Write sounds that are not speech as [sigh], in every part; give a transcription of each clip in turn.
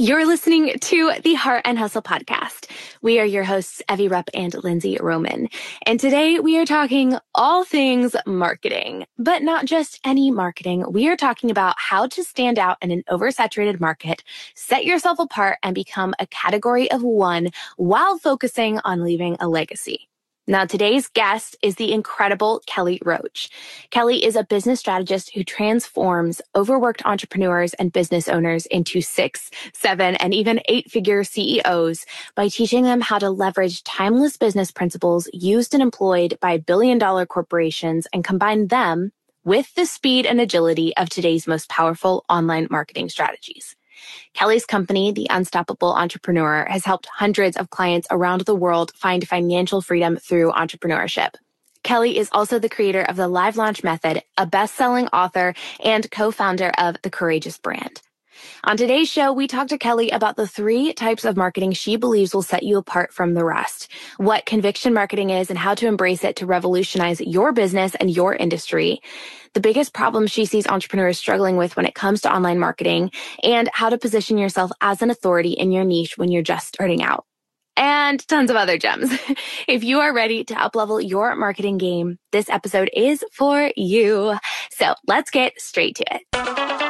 You're listening to the Heart and Hustle podcast. We are your hosts, Evie Rupp and Lindsay Roman. And today we are talking all things marketing, but not just any marketing. We are talking about how to stand out in an oversaturated market, set yourself apart and become a category of one while focusing on leaving a legacy. Now, today's guest is the incredible Kelly Roach. Kelly is a business strategist who transforms overworked entrepreneurs and business owners into six, seven, and even eight figure CEOs by teaching them how to leverage timeless business principles used and employed by billion dollar corporations and combine them with the speed and agility of today's most powerful online marketing strategies. Kelly's company, The Unstoppable Entrepreneur, has helped hundreds of clients around the world find financial freedom through entrepreneurship. Kelly is also the creator of the Live Launch Method, a best-selling author and co-founder of the Courageous brand. On today's show, we talk to Kelly about the three types of marketing she believes will set you apart from the rest, what conviction marketing is and how to embrace it to revolutionize your business and your industry, the biggest problem she sees entrepreneurs struggling with when it comes to online marketing, and how to position yourself as an authority in your niche when you're just starting out. And tons of other gems. [laughs] if you are ready to uplevel your marketing game, this episode is for you. So let's get straight to it.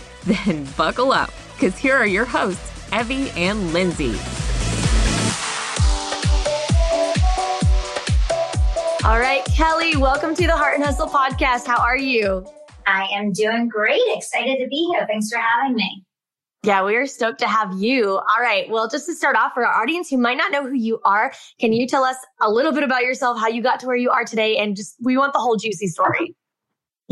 [laughs] Then buckle up, because here are your hosts, Evie and Lindsay. All right, Kelly, welcome to the Heart and Hustle podcast. How are you? I am doing great. Excited to be here. Thanks for having me. Yeah, we are stoked to have you. All right. Well, just to start off for our audience who might not know who you are, can you tell us a little bit about yourself, how you got to where you are today, and just we want the whole juicy story.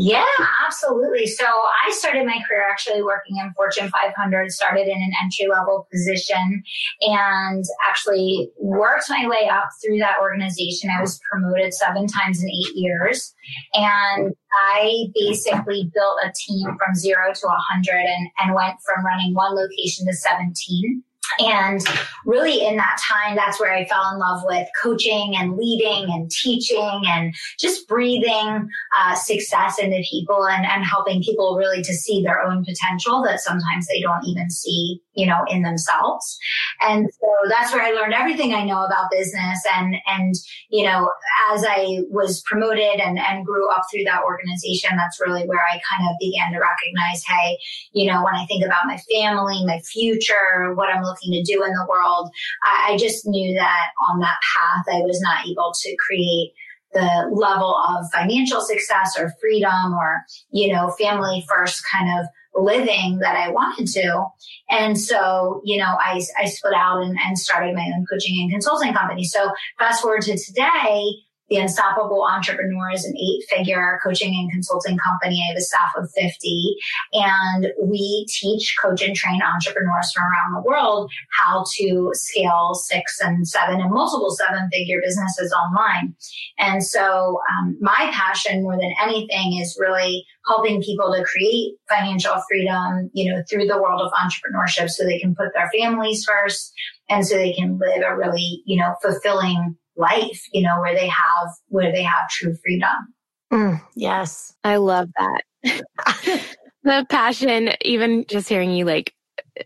Yeah, absolutely. So I started my career actually working in Fortune 500, started in an entry level position and actually worked my way up through that organization. I was promoted seven times in eight years. And I basically built a team from zero to a hundred and, and went from running one location to 17. And really, in that time, that's where I fell in love with coaching and leading and teaching and just breathing uh, success into people and, and helping people really to see their own potential that sometimes they don't even see, you know, in themselves. And so that's where I learned everything I know about business. And, and, you know, as I was promoted and, and grew up through that organization, that's really where I kind of began to recognize, hey, you know, when I think about my family, my future, what I'm looking to do in the world, I, I just knew that on that path, I was not able to create the level of financial success or freedom or, you know, family first kind of living that I wanted to. And so, you know, I, I split out and, and started my own coaching and consulting company. So fast forward to today, the Unstoppable Entrepreneur is an eight figure coaching and consulting company. I have a staff of 50 and we teach, coach and train entrepreneurs from around the world how to scale six and seven and multiple seven figure businesses online. And so um, my passion more than anything is really helping people to create financial freedom, you know, through the world of entrepreneurship so they can put their families first and so they can live a really, you know, fulfilling life, you know, where they have, where they have true freedom. Mm, yes. I love that. [laughs] the passion, even just hearing you like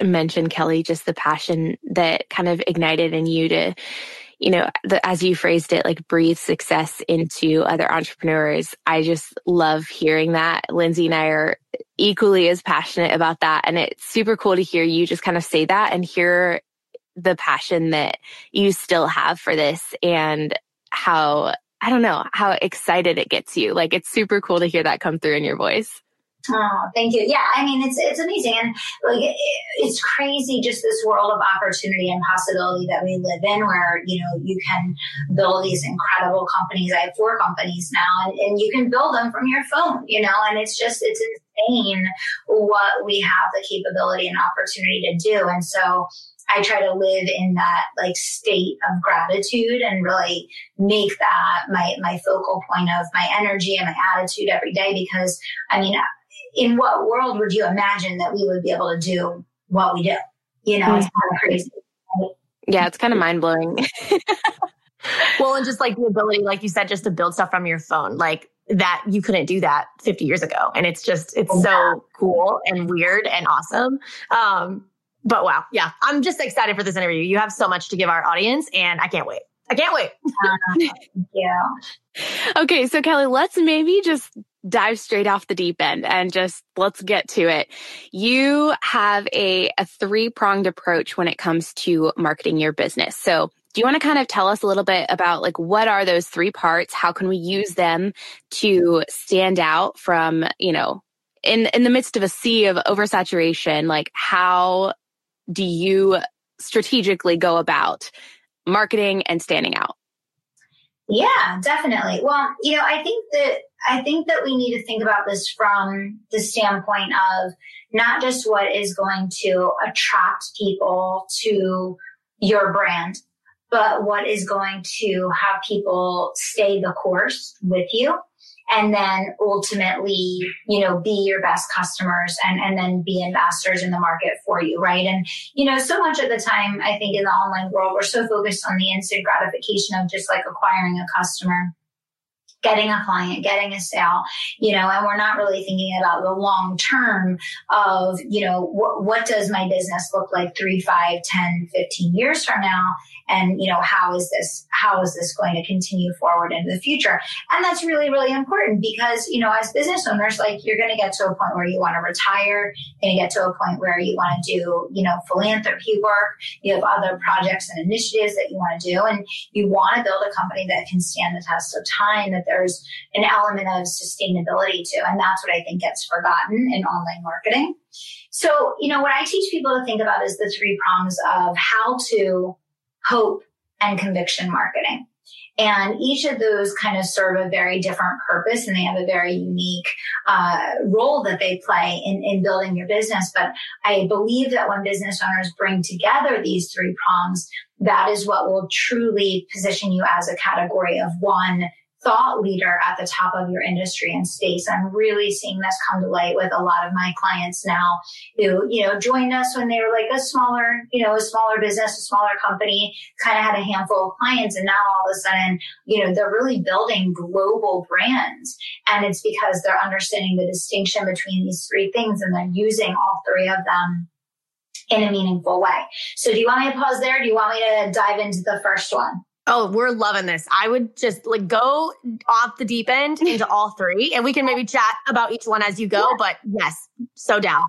mention Kelly, just the passion that kind of ignited in you to, you know, the, as you phrased it, like breathe success into other entrepreneurs. I just love hearing that. Lindsay and I are equally as passionate about that. And it's super cool to hear you just kind of say that and hear the passion that you still have for this and how I don't know how excited it gets you. Like it's super cool to hear that come through in your voice. Oh, thank you. Yeah, I mean it's it's amazing, and like it, it's crazy just this world of opportunity and possibility that we live in, where you know you can build these incredible companies. I have four companies now, and, and you can build them from your phone, you know, and it's just it's insane what we have the capability and opportunity to do, and so. I try to live in that like state of gratitude and really make that my my focal point of my energy and my attitude every day because I mean in what world would you imagine that we would be able to do what we do? You know, it's kind of crazy. Yeah, it's kind of mind blowing. [laughs] well, and just like the ability, like you said, just to build stuff from your phone, like that you couldn't do that 50 years ago. And it's just, it's so cool and weird and awesome. Um, but wow, yeah, I'm just excited for this interview. You have so much to give our audience, and I can't wait. I can't wait. yeah. [laughs] Okay, so Kelly, let's maybe just dive straight off the deep end and just let's get to it. You have a, a three pronged approach when it comes to marketing your business. So do you want to kind of tell us a little bit about like what are those three parts? How can we use them to stand out from, you know, in in the midst of a sea of oversaturation, like how do you strategically go about marketing and standing out? Yeah, definitely. Well, you know, I think that I think that we need to think about this from the standpoint of not just what is going to attract people to your brand, but what is going to have people stay the course with you and then ultimately, you know, be your best customers and, and then be ambassadors in the market for you, right? And, you know, so much of the time, I think in the online world, we're so focused on the instant gratification of just like acquiring a customer getting a client, getting a sale, you know, and we're not really thinking about the long term of, you know, what, what does my business look like three, five, 10, 15 years from now? and you know how is this how is this going to continue forward into the future and that's really really important because you know as business owners like you're going to get to a point where you want to retire to get to a point where you want to do you know philanthropy work you have other projects and initiatives that you want to do and you want to build a company that can stand the test of time that there's an element of sustainability to and that's what i think gets forgotten in online marketing so, you know, what I teach people to think about is the three prongs of how to hope, and conviction marketing. And each of those kind of serve a very different purpose and they have a very unique uh, role that they play in, in building your business. But I believe that when business owners bring together these three prongs, that is what will truly position you as a category of one thought leader at the top of your industry and space. I'm really seeing this come to light with a lot of my clients now who, you know, joined us when they were like a smaller, you know, a smaller business, a smaller company, kind of had a handful of clients. And now all of a sudden, you know, they're really building global brands. And it's because they're understanding the distinction between these three things and they're using all three of them in a meaningful way. So do you want me to pause there? Do you want me to dive into the first one? Oh, we're loving this. I would just like go off the deep end [laughs] into all three and we can maybe chat about each one as you go. Yeah. But yes, so down.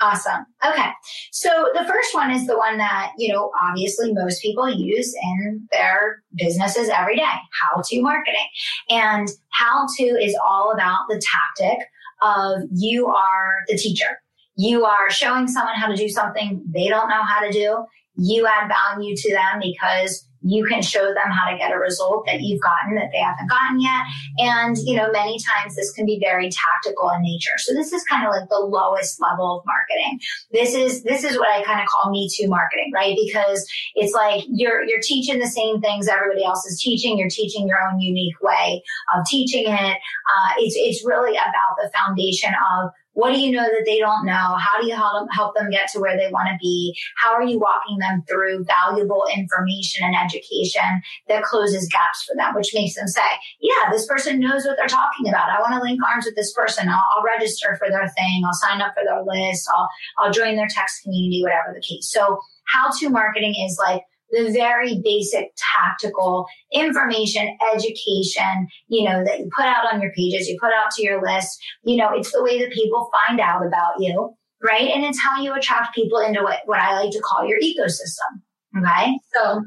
Awesome. awesome. Okay. So the first one is the one that, you know, obviously most people use in their businesses every day how to marketing. And how to is all about the tactic of you are the teacher. You are showing someone how to do something they don't know how to do. You add value to them because you can show them how to get a result that you've gotten that they haven't gotten yet. And, you know, many times this can be very tactical in nature. So this is kind of like the lowest level of marketing. This is, this is what I kind of call me too marketing, right? Because it's like you're, you're teaching the same things everybody else is teaching. You're teaching your own unique way of teaching it. Uh, it's, it's really about the foundation of what do you know that they don't know? How do you help them, get to where they want to be? How are you walking them through valuable information and education that closes gaps for them, which makes them say, yeah, this person knows what they're talking about. I want to link arms with this person. I'll, I'll register for their thing. I'll sign up for their list. I'll, I'll join their text community, whatever the case. So how to marketing is like, the very basic tactical information, education, you know, that you put out on your pages, you put out to your list. You know, it's the way that people find out about you, right? And it's how you attract people into what, what I like to call your ecosystem. Okay. So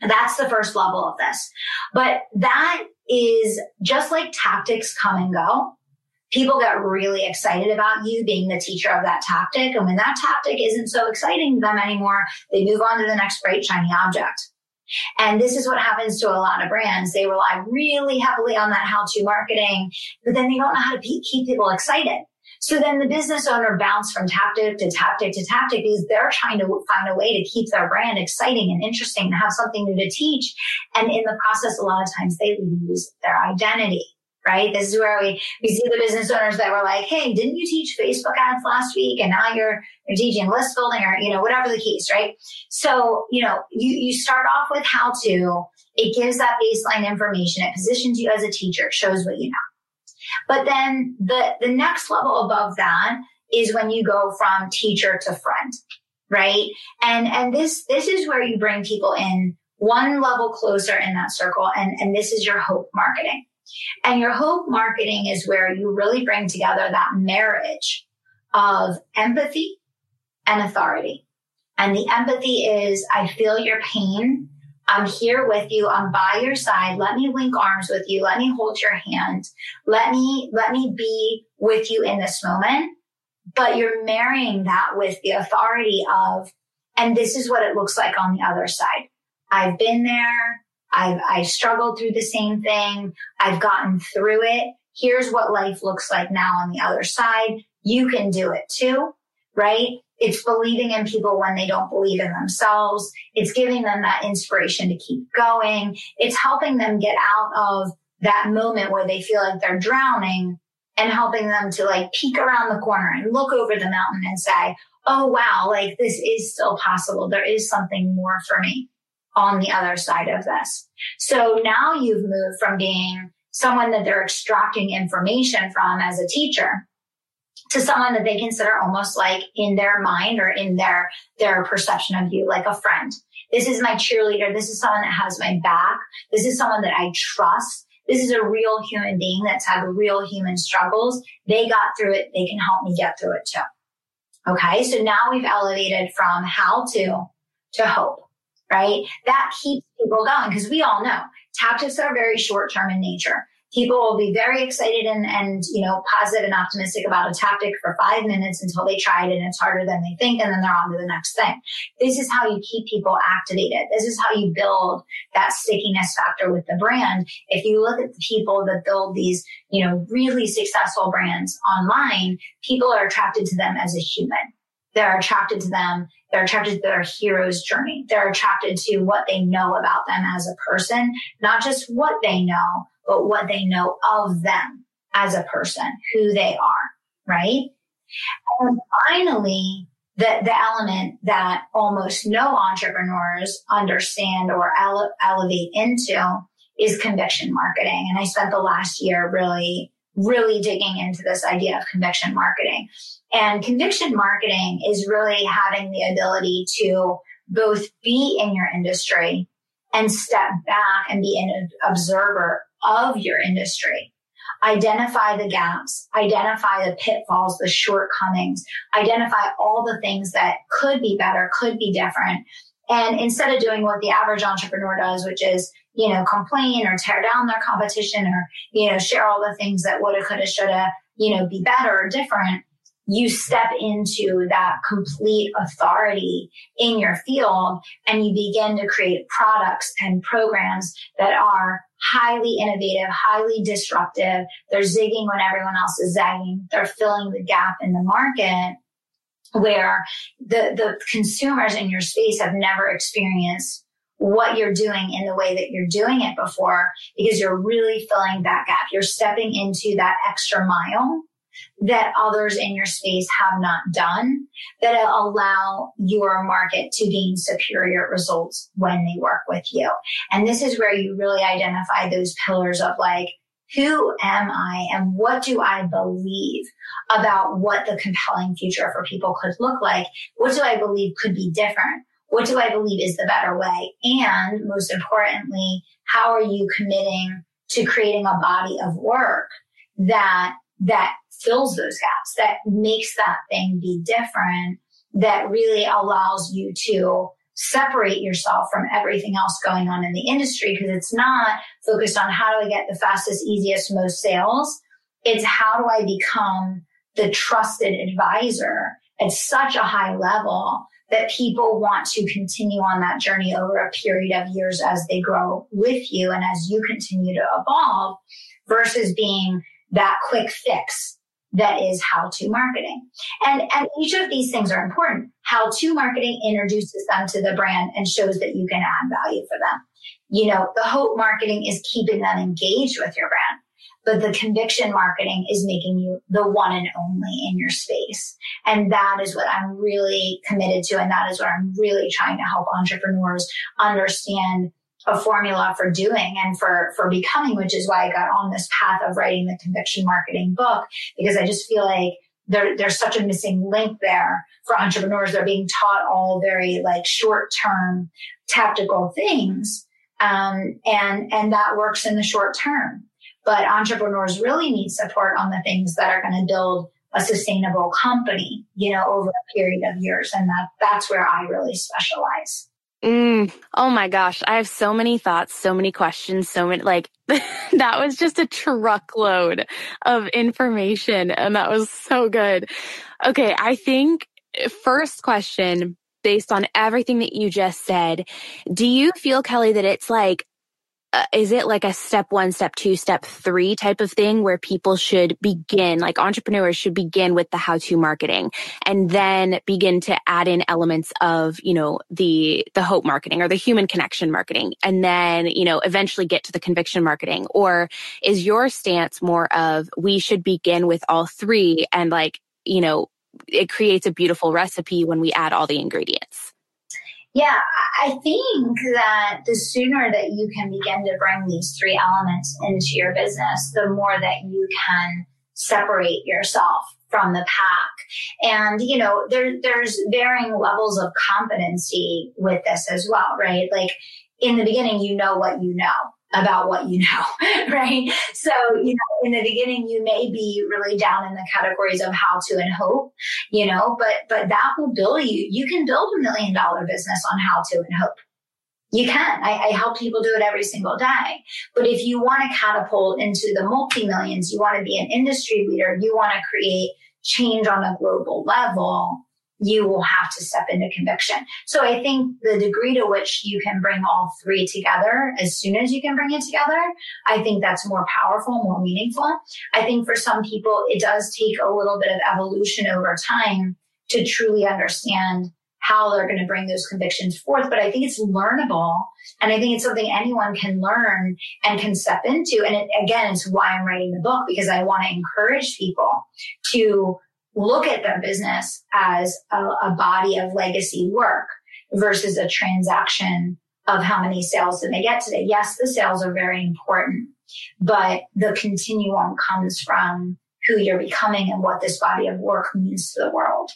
that's the first level of this. But that is just like tactics come and go. People get really excited about you being the teacher of that tactic. And when that tactic isn't so exciting to them anymore, they move on to the next bright, shiny object. And this is what happens to a lot of brands. They rely really heavily on that how to marketing, but then they don't know how to keep people excited. So then the business owner bounce from tactic to tactic to tactic because they're trying to find a way to keep their brand exciting and interesting and have something new to teach. And in the process, a lot of times they lose their identity right? This is where we, we see the business owners that were like, Hey, didn't you teach Facebook ads last week? And now you're, you're teaching list building or, you know, whatever the case, right? So, you know, you, you start off with how to, it gives that baseline information. It positions you as a teacher, shows what you know. But then the, the next level above that is when you go from teacher to friend, right? And, and this, this is where you bring people in one level closer in that circle. And, and this is your hope marketing. And your hope marketing is where you really bring together that marriage of empathy and authority. And the empathy is, I feel your pain. I'm here with you. I'm by your side. Let me link arms with you. Let me hold your hand. Let me, let me be with you in this moment. But you're marrying that with the authority of, and this is what it looks like on the other side. I've been there. I've, I've struggled through the same thing. I've gotten through it. Here's what life looks like now on the other side. You can do it too, right? It's believing in people when they don't believe in themselves. It's giving them that inspiration to keep going. It's helping them get out of that moment where they feel like they're drowning and helping them to like peek around the corner and look over the mountain and say, Oh, wow, like this is still possible. There is something more for me on the other side of this. So now you've moved from being someone that they're extracting information from as a teacher to someone that they consider almost like in their mind or in their their perception of you like a friend. This is my cheerleader. This is someone that has my back. This is someone that i trust. This is a real human being that's had real human struggles. They got through it. They can help me get through it too. Okay? So now we've elevated from how to to hope right? That keeps people going because we all know tactics are very short term in nature. People will be very excited and, and, you know, positive and optimistic about a tactic for five minutes until they try it and it's harder than they think. And then they're on to the next thing. This is how you keep people activated. This is how you build that stickiness factor with the brand. If you look at the people that build these, you know, really successful brands online, people are attracted to them as a human. They're attracted to them they're attracted to their hero's journey. They're attracted to what they know about them as a person, not just what they know, but what they know of them as a person, who they are, right? And finally, the, the element that almost no entrepreneurs understand or ele- elevate into is conviction marketing. And I spent the last year really, really digging into this idea of conviction marketing. And conviction marketing is really having the ability to both be in your industry and step back and be an observer of your industry. Identify the gaps, identify the pitfalls, the shortcomings, identify all the things that could be better, could be different. And instead of doing what the average entrepreneur does, which is, you know, complain or tear down their competition or, you know, share all the things that woulda, coulda, shoulda, you know, be better or different, you step into that complete authority in your field and you begin to create products and programs that are highly innovative, highly disruptive. They're zigging when everyone else is zagging. They're filling the gap in the market where the, the consumers in your space have never experienced what you're doing in the way that you're doing it before because you're really filling that gap. You're stepping into that extra mile that others in your space have not done that allow your market to gain superior results when they work with you. And this is where you really identify those pillars of like, who am I and what do I believe about what the compelling future for people could look like? What do I believe could be different? What do I believe is the better way? And most importantly, how are you committing to creating a body of work that that fills those gaps, that makes that thing be different, that really allows you to separate yourself from everything else going on in the industry because it's not focused on how do I get the fastest, easiest, most sales. It's how do I become the trusted advisor at such a high level that people want to continue on that journey over a period of years as they grow with you and as you continue to evolve versus being that quick fix that is how to marketing. And, and each of these things are important. How to marketing introduces them to the brand and shows that you can add value for them. You know, the hope marketing is keeping them engaged with your brand but the conviction marketing is making you the one and only in your space. And that is what I'm really committed to. And that is what I'm really trying to help entrepreneurs understand a formula for doing and for, for becoming, which is why I got on this path of writing the conviction marketing book, because I just feel like there, there's such a missing link there for entrepreneurs. They're being taught all very like short term tactical things. Um, and, and that works in the short term. But entrepreneurs really need support on the things that are going to build a sustainable company, you know, over a period of years. And that, that's where I really specialize. Mm, oh my gosh. I have so many thoughts, so many questions, so many, like, [laughs] that was just a truckload of information. And that was so good. Okay. I think first question based on everything that you just said, do you feel, Kelly, that it's like uh, is it like a step one, step two, step three type of thing where people should begin, like entrepreneurs should begin with the how to marketing and then begin to add in elements of, you know, the, the hope marketing or the human connection marketing and then, you know, eventually get to the conviction marketing? Or is your stance more of we should begin with all three and like, you know, it creates a beautiful recipe when we add all the ingredients? Yeah, I think that the sooner that you can begin to bring these three elements into your business, the more that you can separate yourself from the pack. And, you know, there, there's varying levels of competency with this as well, right? Like in the beginning, you know what you know about what you know, [laughs] right? So, you know, in the beginning, you may be really down in the categories of how to and hope, you know, but, but that will build you. You can build a million dollar business on how to and hope. You can. I, I help people do it every single day. But if you want to catapult into the multi millions, you want to be an industry leader, you want to create change on a global level, you will have to step into conviction. So I think the degree to which you can bring all three together as soon as you can bring it together, I think that's more powerful, more meaningful. I think for some people, it does take a little bit of evolution over time to truly understand how they're going to bring those convictions forth. But I think it's learnable. And I think it's something anyone can learn and can step into. And it, again, it's why I'm writing the book because I want to encourage people to look at their business as a, a body of legacy work versus a transaction of how many sales did they get today. Yes, the sales are very important, but the continuum comes from who you're becoming and what this body of work means to the world.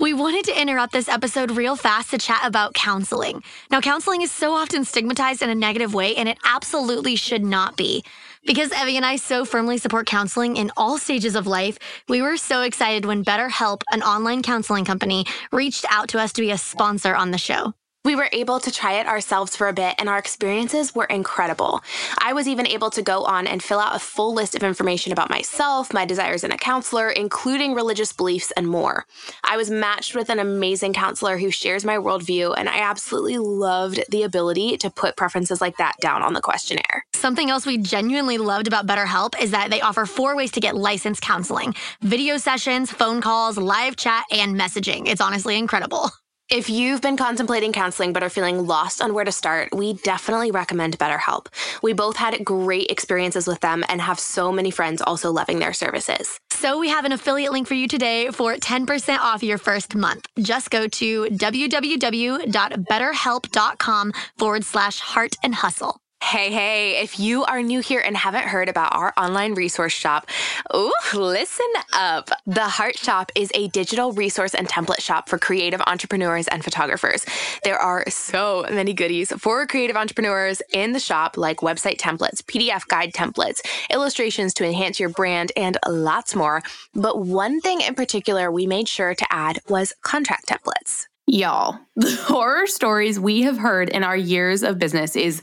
We wanted to interrupt this episode real fast to chat about counseling. Now, counseling is so often stigmatized in a negative way, and it absolutely should not be. Because Evie and I so firmly support counseling in all stages of life, we were so excited when BetterHelp, an online counseling company, reached out to us to be a sponsor on the show. We were able to try it ourselves for a bit, and our experiences were incredible. I was even able to go on and fill out a full list of information about myself, my desires in a counselor, including religious beliefs and more. I was matched with an amazing counselor who shares my worldview, and I absolutely loved the ability to put preferences like that down on the questionnaire. Something else we genuinely loved about BetterHelp is that they offer four ways to get licensed counseling video sessions, phone calls, live chat, and messaging. It's honestly incredible. If you've been contemplating counseling but are feeling lost on where to start, we definitely recommend BetterHelp. We both had great experiences with them and have so many friends also loving their services. So we have an affiliate link for you today for 10% off your first month. Just go to www.betterhelp.com forward slash heart and hustle. Hey, hey, if you are new here and haven't heard about our online resource shop, ooh, listen up. The Heart Shop is a digital resource and template shop for creative entrepreneurs and photographers. There are so many goodies for creative entrepreneurs in the shop, like website templates, PDF guide templates, illustrations to enhance your brand, and lots more. But one thing in particular we made sure to add was contract templates. Y'all, [laughs] the horror stories we have heard in our years of business is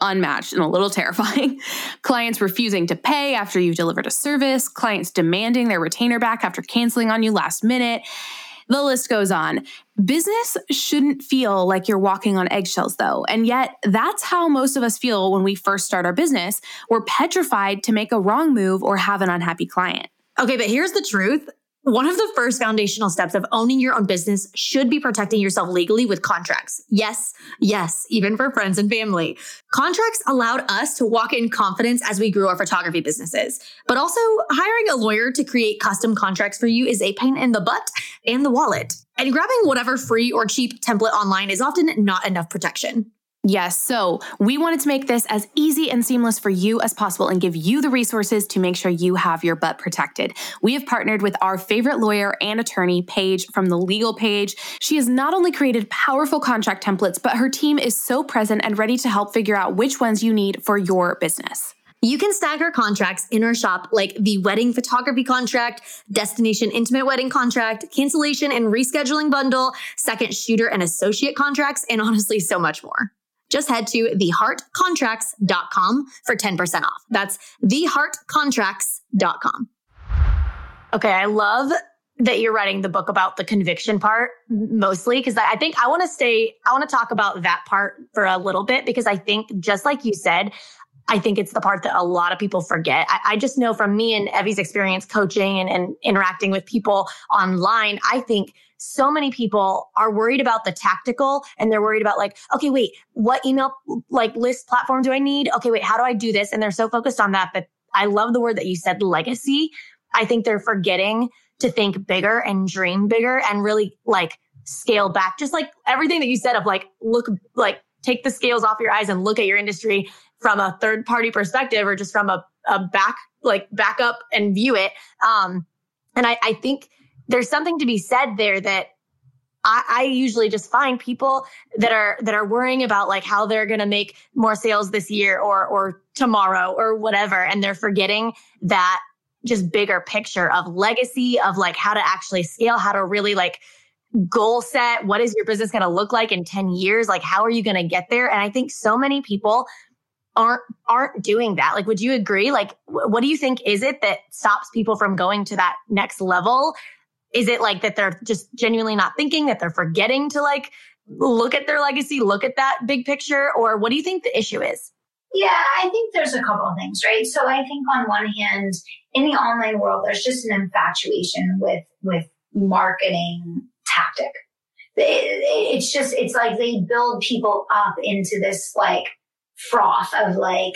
unmatched and a little [laughs] terrifying. clients refusing to pay after you've delivered a service, clients demanding their retainer back after canceling on you last minute. The list goes on. Business shouldn't feel like you're walking on eggshells, though. And yet, that's how most of us feel when we first start our business. We're petrified to make a wrong move or have an unhappy client. Okay, but here's the truth one of the first foundational steps of owning your own business should be protecting yourself legally with contracts. Yes, yes, even for friends and family. Contracts allowed us to walk in confidence as we grew our photography businesses. But also, hiring a lawyer to create custom contracts for you is a pain in the butt and the wallet. And grabbing whatever free or cheap template online is often not enough protection. Yes. So we wanted to make this as easy and seamless for you as possible and give you the resources to make sure you have your butt protected. We have partnered with our favorite lawyer and attorney, Paige from the Legal Paige. She has not only created powerful contract templates, but her team is so present and ready to help figure out which ones you need for your business. You can stagger contracts in our shop like the wedding photography contract, destination intimate wedding contract, cancellation and rescheduling bundle, second shooter and associate contracts, and honestly, so much more just head to theheartcontracts.com for 10% off. That's theheartcontracts.com. Okay, I love that you're writing the book about the conviction part mostly because I think I want to stay, I want to talk about that part for a little bit because I think just like you said, I think it's the part that a lot of people forget. I, I just know from me and Evie's experience coaching and, and interacting with people online, I think so many people are worried about the tactical and they're worried about like, okay, wait, what email like list platform do I need? Okay, wait, how do I do this? And they're so focused on that. But I love the word that you said, legacy. I think they're forgetting to think bigger and dream bigger and really like scale back. Just like everything that you said of like, look, like take the scales off your eyes and look at your industry from a third party perspective or just from a, a back, like back up and view it. Um, and I, I think there's something to be said there that I, I, usually just find people that are that are worrying about like how they're going to make more sales this year or or tomorrow or whatever, and they're forgetting that just bigger picture of legacy of like how to actually scale, how to really like goal set. What is your business going to look like in ten years? Like how are you going to get there? And I think so many people aren't aren't doing that like would you agree like what do you think is it that stops people from going to that next level is it like that they're just genuinely not thinking that they're forgetting to like look at their legacy, look at that big picture? Or what do you think the issue is? Yeah, I think there's a couple of things, right? So I think on one hand, in the online world, there's just an infatuation with, with marketing tactic. it's just, it's like they build people up into this like froth of like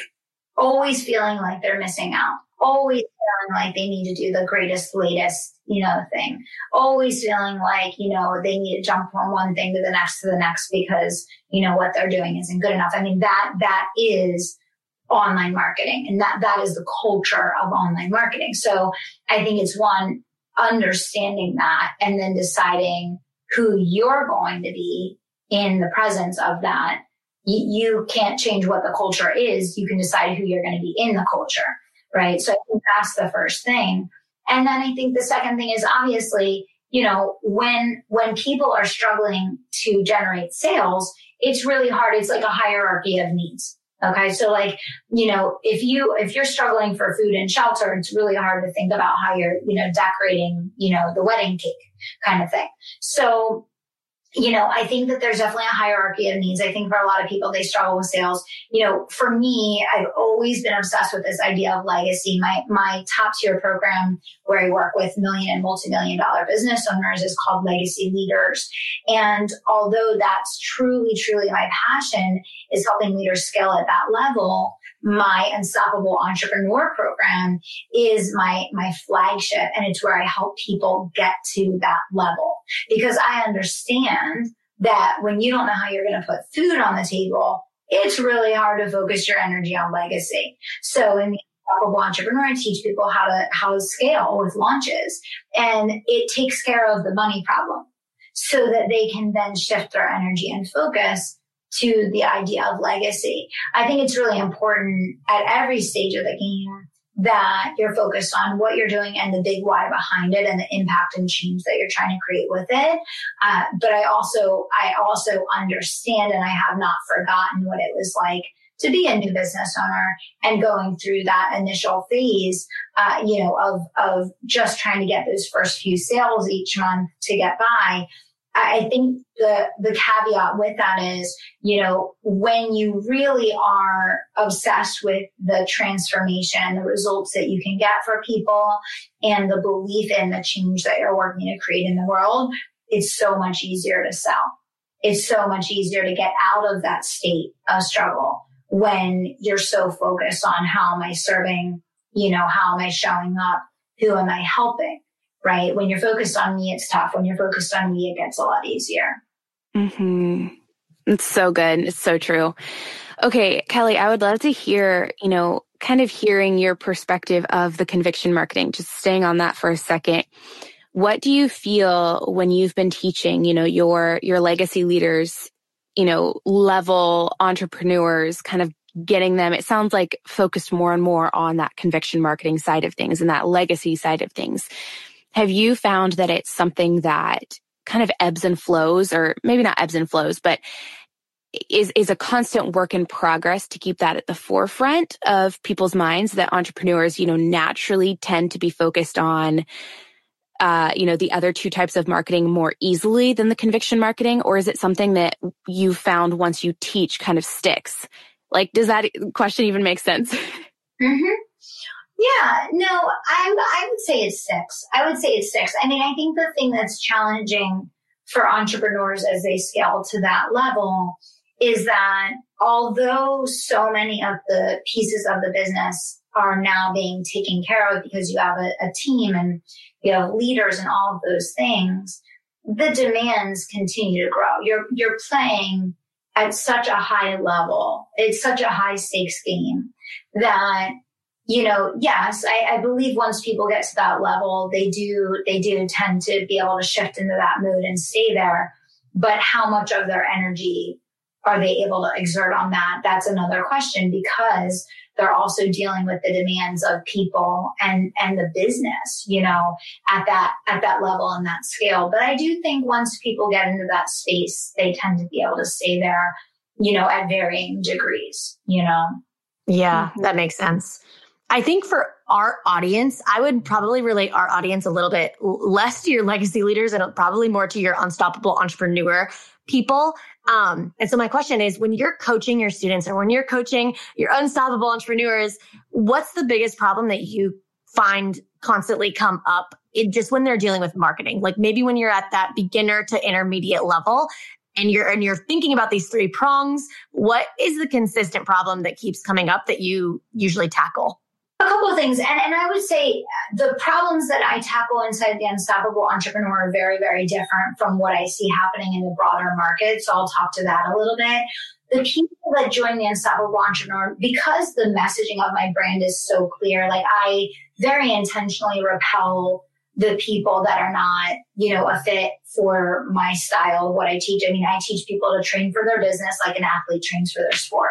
always feeling like they're missing out, always feeling like they need to do the greatest, latest you know, thing. Always feeling like, you know, they need to jump from one thing to the next to the next because, you know, what they're doing isn't good enough. I mean, that, that is online marketing and that, that is the culture of online marketing. So I think it's one, understanding that and then deciding who you're going to be in the presence of that. You, you can't change what the culture is. You can decide who you're going to be in the culture. Right. So I think that's the first thing. And then I think the second thing is obviously, you know, when, when people are struggling to generate sales, it's really hard. It's like a hierarchy of needs. Okay. So like, you know, if you, if you're struggling for food and shelter, it's really hard to think about how you're, you know, decorating, you know, the wedding cake kind of thing. So you know, I think that there's definitely a hierarchy of needs. I think for a lot of people, they struggle with sales. You know, for me, I've always been obsessed with this idea of legacy. My, my top tier program where I work with million and multi-million dollar business owners is called Legacy Leaders. And although that's truly, truly my passion is helping leaders scale at that level, my unstoppable entrepreneur program is my my flagship and it's where i help people get to that level. Because i understand that when you don't know how you're going to put food on the table it's really hard to focus your energy on legacy. So in the unstoppable entrepreneur i teach people how to how to scale with launches and it takes care of the money problem so that they can then shift their energy and focus to the idea of legacy. I think it's really important at every stage of the game that you're focused on what you're doing and the big why behind it and the impact and change that you're trying to create with it. Uh, but I also, I also understand and I have not forgotten what it was like to be a new business owner and going through that initial phase, uh, you know, of, of just trying to get those first few sales each month to get by. I think the, the caveat with that is, you know, when you really are obsessed with the transformation, the results that you can get for people and the belief in the change that you're working to create in the world, it's so much easier to sell. It's so much easier to get out of that state of struggle when you're so focused on how am I serving, you know, how am I showing up? Who am I helping? Right. When you're focused on me, it's tough. When you're focused on me, it gets a lot easier. Hmm. It's so good. It's so true. Okay, Kelly, I would love to hear, you know, kind of hearing your perspective of the conviction marketing, just staying on that for a second. What do you feel when you've been teaching, you know, your, your legacy leaders, you know, level entrepreneurs, kind of getting them, it sounds like focused more and more on that conviction marketing side of things and that legacy side of things. Have you found that it's something that kind of ebbs and flows, or maybe not ebbs and flows, but is is a constant work in progress to keep that at the forefront of people's minds that entrepreneurs you know naturally tend to be focused on uh, you know the other two types of marketing more easily than the conviction marketing? Or is it something that you found once you teach kind of sticks? Like does that question even make sense? Mm-hmm. Yeah, no, I, I would say it's six. I would say it's six. I mean, I think the thing that's challenging for entrepreneurs as they scale to that level is that although so many of the pieces of the business are now being taken care of because you have a, a team and you have leaders and all of those things, the demands continue to grow. You're, you're playing at such a high level. It's such a high stakes game that you know, yes, I, I, believe once people get to that level, they do, they do tend to be able to shift into that mood and stay there. But how much of their energy are they able to exert on that? That's another question because they're also dealing with the demands of people and, and the business, you know, at that, at that level and that scale. But I do think once people get into that space, they tend to be able to stay there, you know, at varying degrees, you know? Yeah, mm-hmm. that makes sense. I think for our audience, I would probably relate our audience a little bit less to your legacy leaders and probably more to your unstoppable entrepreneur people. Um, and so my question is when you're coaching your students or when you're coaching your unstoppable entrepreneurs, what's the biggest problem that you find constantly come up it, just when they're dealing with marketing? Like maybe when you're at that beginner to intermediate level and you're and you're thinking about these three prongs, what is the consistent problem that keeps coming up that you usually tackle? A couple of things. And, and I would say uh, the problems that I tackle inside the Unstoppable Entrepreneur are very, very different from what I see happening in the broader market. So I'll talk to that a little bit. The people that join the Unstoppable Entrepreneur, because the messaging of my brand is so clear, like I very intentionally repel the people that are not, you know, a fit for my style, what I teach. I mean, I teach people to train for their business like an athlete trains for their sport.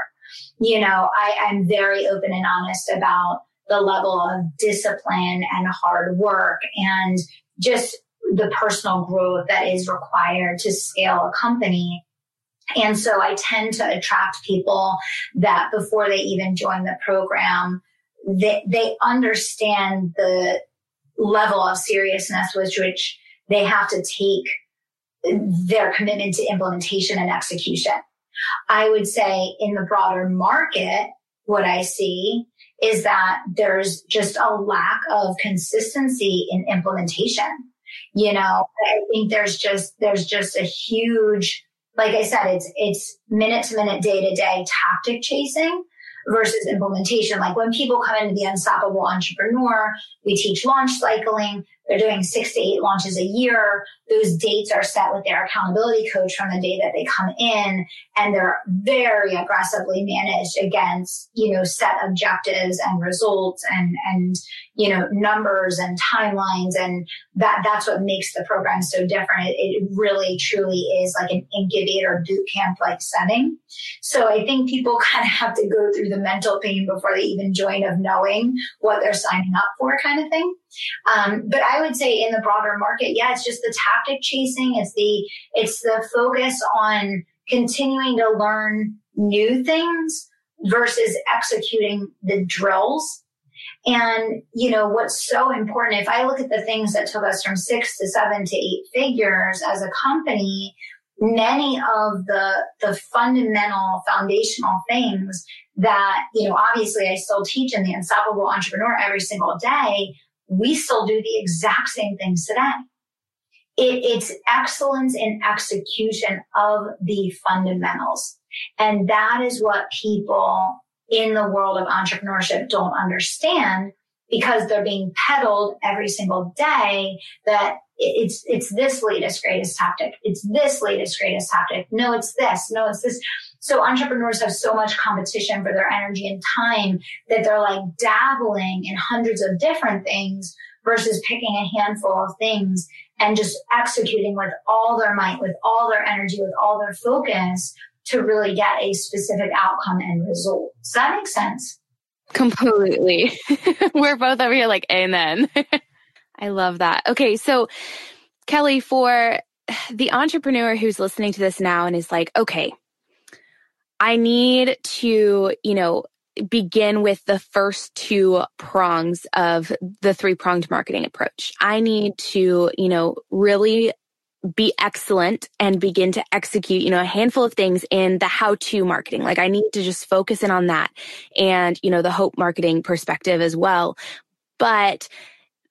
You know, I, I'm very open and honest about the level of discipline and hard work and just the personal growth that is required to scale a company. And so I tend to attract people that before they even join the program, they, they understand the level of seriousness with which they have to take their commitment to implementation and execution. I would say in the broader market, what I see is that there's just a lack of consistency in implementation. You know, I think there's just, there's just a huge, like I said, it's, it's minute to minute, day to day tactic chasing versus implementation. Like when people come into the unstoppable entrepreneur, we teach launch cycling. They're doing six to eight launches a year. Those dates are set with their accountability coach from the day that they come in and they're very aggressively managed against, you know, set objectives and results and, and, you know, numbers and timelines. And that, that's what makes the program so different. It, really truly is like an incubator boot camp like setting. So I think people [laughs] kind of have to go through the mental pain before they even join of knowing what they're signing up for kind of thing. Um, but I would say in the broader market, yeah, it's just the tactic chasing. It's the, it's the focus on continuing to learn new things versus executing the drills. And, you know, what's so important, if I look at the things that took us from six to seven to eight figures as a company, many of the, the fundamental foundational things that, you know, obviously I still teach in the Unstoppable Entrepreneur every single day. We still do the exact same things today. It, it's excellence in execution of the fundamentals. And that is what people in the world of entrepreneurship don't understand because they're being peddled every single day that it's it's this latest greatest tactic. It's this latest greatest tactic. No it's this. No it's this. So entrepreneurs have so much competition for their energy and time that they're like dabbling in hundreds of different things versus picking a handful of things and just executing with all their might with all their energy with all their focus to really get a specific outcome and result does that make sense Completely. [laughs] We're both over here like, amen. [laughs] I love that. Okay. So, Kelly, for the entrepreneur who's listening to this now and is like, okay, I need to, you know, begin with the first two prongs of the three pronged marketing approach. I need to, you know, really be excellent and begin to execute, you know, a handful of things in the how to marketing. Like I need to just focus in on that and, you know, the hope marketing perspective as well. But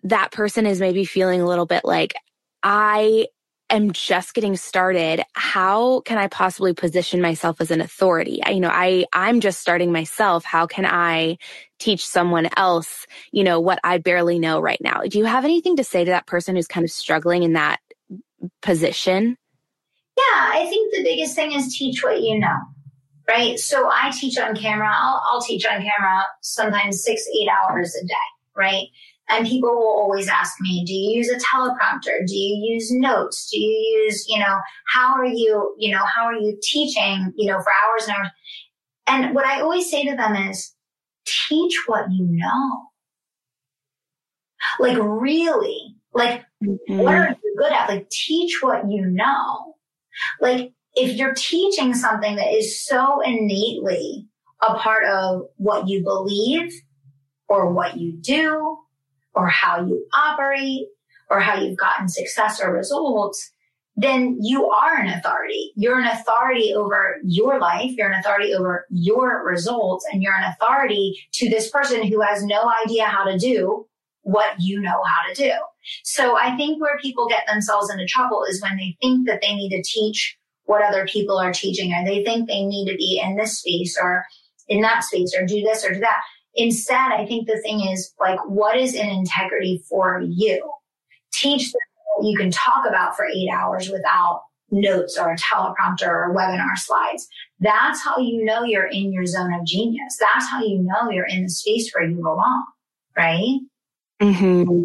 that person is maybe feeling a little bit like, I am just getting started. How can I possibly position myself as an authority? I, you know, I, I'm just starting myself. How can I teach someone else, you know, what I barely know right now? Do you have anything to say to that person who's kind of struggling in that position? Yeah, I think the biggest thing is teach what you know, right? So I teach on camera. I'll, I'll teach on camera sometimes six, eight hours a day, right? And people will always ask me, do you use a teleprompter? Do you use notes? Do you use, you know, how are you, you know, how are you teaching, you know, for hours and hours? And what I always say to them is teach what you know. Like really, like mm-hmm. what are you good at? Like teach what you know. Like if you're teaching something that is so innately a part of what you believe or what you do or how you operate or how you've gotten success or results, then you are an authority. You're an authority over your life. You're an authority over your results and you're an authority to this person who has no idea how to do what you know how to do. So I think where people get themselves into trouble is when they think that they need to teach what other people are teaching or they think they need to be in this space or in that space or do this or do that. Instead, I think the thing is like, what is in integrity for you? Teach them what you can talk about for eight hours without notes or a teleprompter or webinar slides. That's how you know you're in your zone of genius. That's how you know you're in the space where you belong, right? Mm-hmm.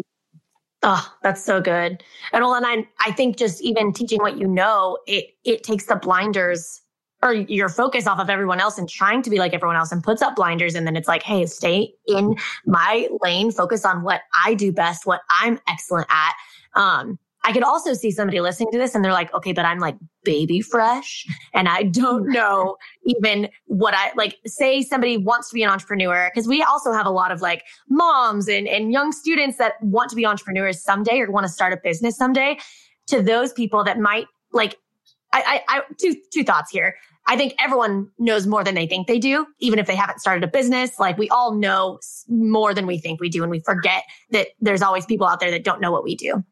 Oh, that's so good. And well, and I, I think just even teaching what you know, it it takes the blinders or your focus off of everyone else and trying to be like everyone else and puts up blinders. And then it's like, hey, stay in my lane, focus on what I do best, what I'm excellent at. Um, I could also see somebody listening to this and they're like, okay, but I'm like baby fresh and I don't mm-hmm. know even what I like. Say somebody wants to be an entrepreneur because we also have a lot of like moms and, and young students that want to be entrepreneurs someday or want to start a business someday. To those people that might like, I, I, I two, two thoughts here. I think everyone knows more than they think they do, even if they haven't started a business. Like we all know more than we think we do. And we forget that there's always people out there that don't know what we do.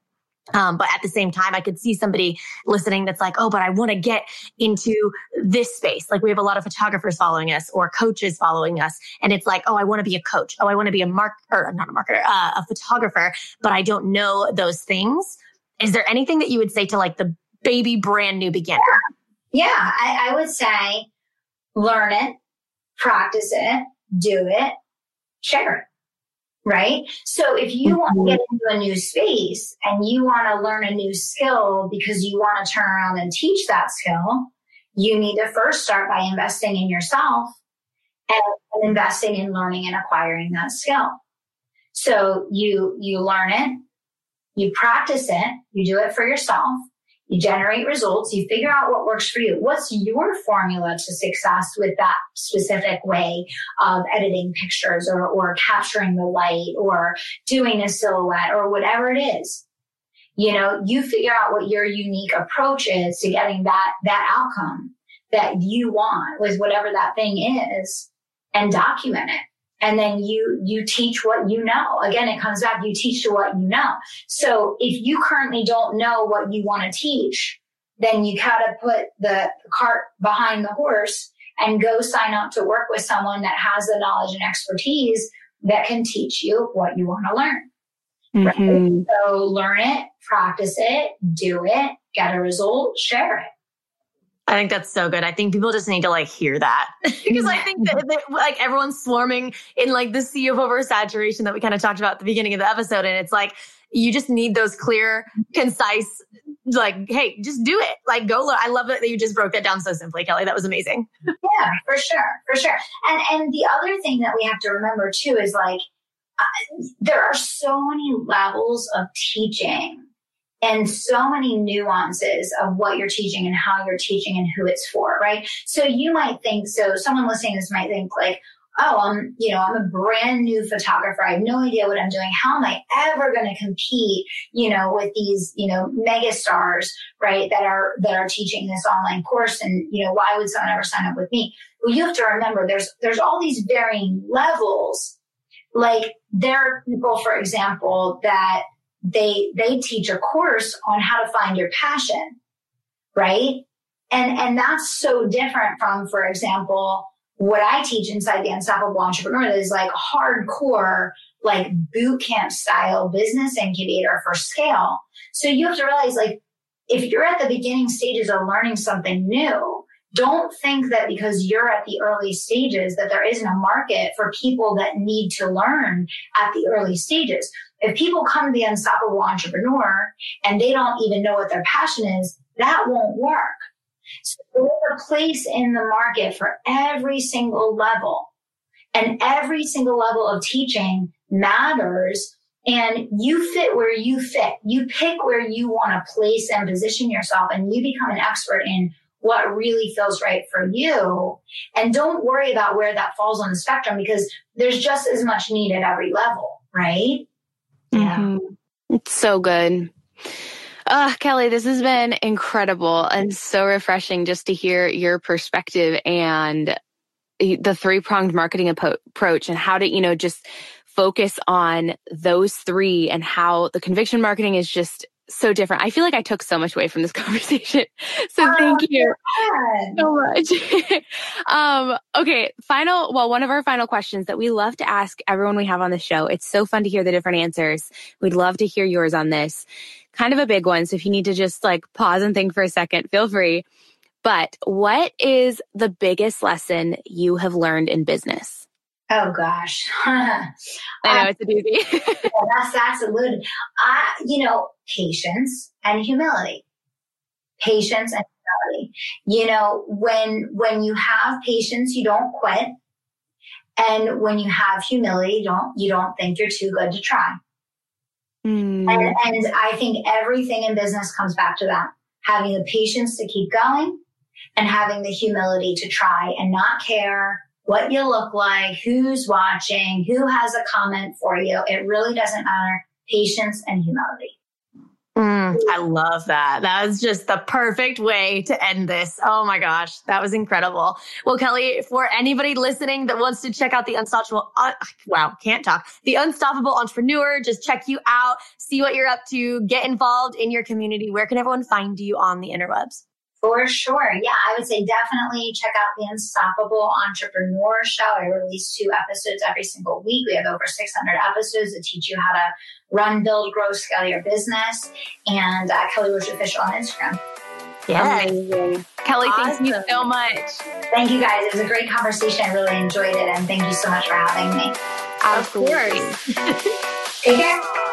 Um, but at the same time, I could see somebody listening that's like, oh, but I want to get into this space. Like we have a lot of photographers following us or coaches following us. And it's like, oh, I want to be a coach. Oh, I want to be a mark or not a marketer, uh, a photographer, but I don't know those things. Is there anything that you would say to like the baby brand new beginner? Yeah, I, I would say learn it, practice it, do it, share it right? So if you want to mm-hmm. get into a new space and you want to learn a new skill because you want to turn around and teach that skill, you need to first start by investing in yourself and investing in learning and acquiring that skill. So you, you learn it, you practice it, you do it for yourself, you generate results, you figure out what works for you. What's your formula to success with that specific way of editing pictures or, or capturing the light or doing a silhouette or whatever it is? You know, you figure out what your unique approach is to getting that, that outcome that you want with whatever that thing is and document it and then you you teach what you know again it comes back you teach to what you know so if you currently don't know what you want to teach then you gotta put the cart behind the horse and go sign up to work with someone that has the knowledge and expertise that can teach you what you want to learn mm-hmm. right? so learn it practice it do it get a result share it I think that's so good. I think people just need to like hear that [laughs] because I think that, that, like everyone's swarming in like the sea of oversaturation that we kind of talked about at the beginning of the episode. And it's like, you just need those clear, concise, like, hey, just do it. Like, go look. I love it that you just broke that down so simply, Kelly. That was amazing. [laughs] Yeah, for sure. For sure. And, and the other thing that we have to remember too is like, uh, there are so many levels of teaching and so many nuances of what you're teaching and how you're teaching and who it's for, right? So you might think, so someone listening to this might think like, oh, I'm, you know, I'm a brand new photographer. I have no idea what I'm doing. How am I ever going to compete, you know, with these, you know, mega stars, right? That are, that are teaching this online course. And, you know, why would someone ever sign up with me? Well, you have to remember there's, there's all these varying levels. Like there are people, for example, that they they teach a course on how to find your passion right? And and that's so different from for example what i teach inside the unstoppable entrepreneur that is like hardcore like boot camp style business incubator for scale. So you have to realize like if you're at the beginning stages of learning something new don't think that because you're at the early stages that there isn't a market for people that need to learn at the early stages if people come to the unstoppable entrepreneur and they don't even know what their passion is, that won't work. So there's a place in the market for every single level and every single level of teaching matters and you fit where you fit. You pick where you want to place and position yourself and you become an expert in what really feels right for you. And don't worry about where that falls on the spectrum because there's just as much need at every level, right? Yeah. Mm-hmm. It's so good. Uh, Kelly, this has been incredible and so refreshing just to hear your perspective and the three pronged marketing approach and how to, you know, just focus on those three and how the conviction marketing is just so different. I feel like I took so much away from this [laughs] conversation. So oh, thank you so much. [laughs] um, okay. Final, well, one of our final questions that we love to ask everyone we have on the show. It's so fun to hear the different answers. We'd love to hear yours on this. Kind of a big one. So if you need to just like pause and think for a second, feel free. But what is the biggest lesson you have learned in business? Oh gosh. [laughs] I know it's a doozy. [laughs] yeah, that's that's a good. I, you know, patience and humility. Patience and humility. You know, when when you have patience, you don't quit, and when you have humility, you don't you don't think you're too good to try. Mm. And, and I think everything in business comes back to that: having the patience to keep going, and having the humility to try and not care what you look like, who's watching, who has a comment for you. It really doesn't matter. Patience and humility. Mm, I love that. That was just the perfect way to end this. Oh my gosh, that was incredible. Well, Kelly, for anybody listening that wants to check out the unstoppable, uh, wow, can't talk, the unstoppable entrepreneur, just check you out, see what you're up to, get involved in your community. Where can everyone find you on the interwebs? For sure. Yeah, I would say definitely check out the Unstoppable Entrepreneur Show. I release two episodes every single week. We have over 600 episodes that teach you how to run, build, grow, scale your business. And uh, Kelly Roach Official on Instagram. Yeah. Amazing. Kelly, awesome. thank you so much. Thank you guys. It was a great conversation. I really enjoyed it. And thank you so much for having me. Of course. [laughs] Take care.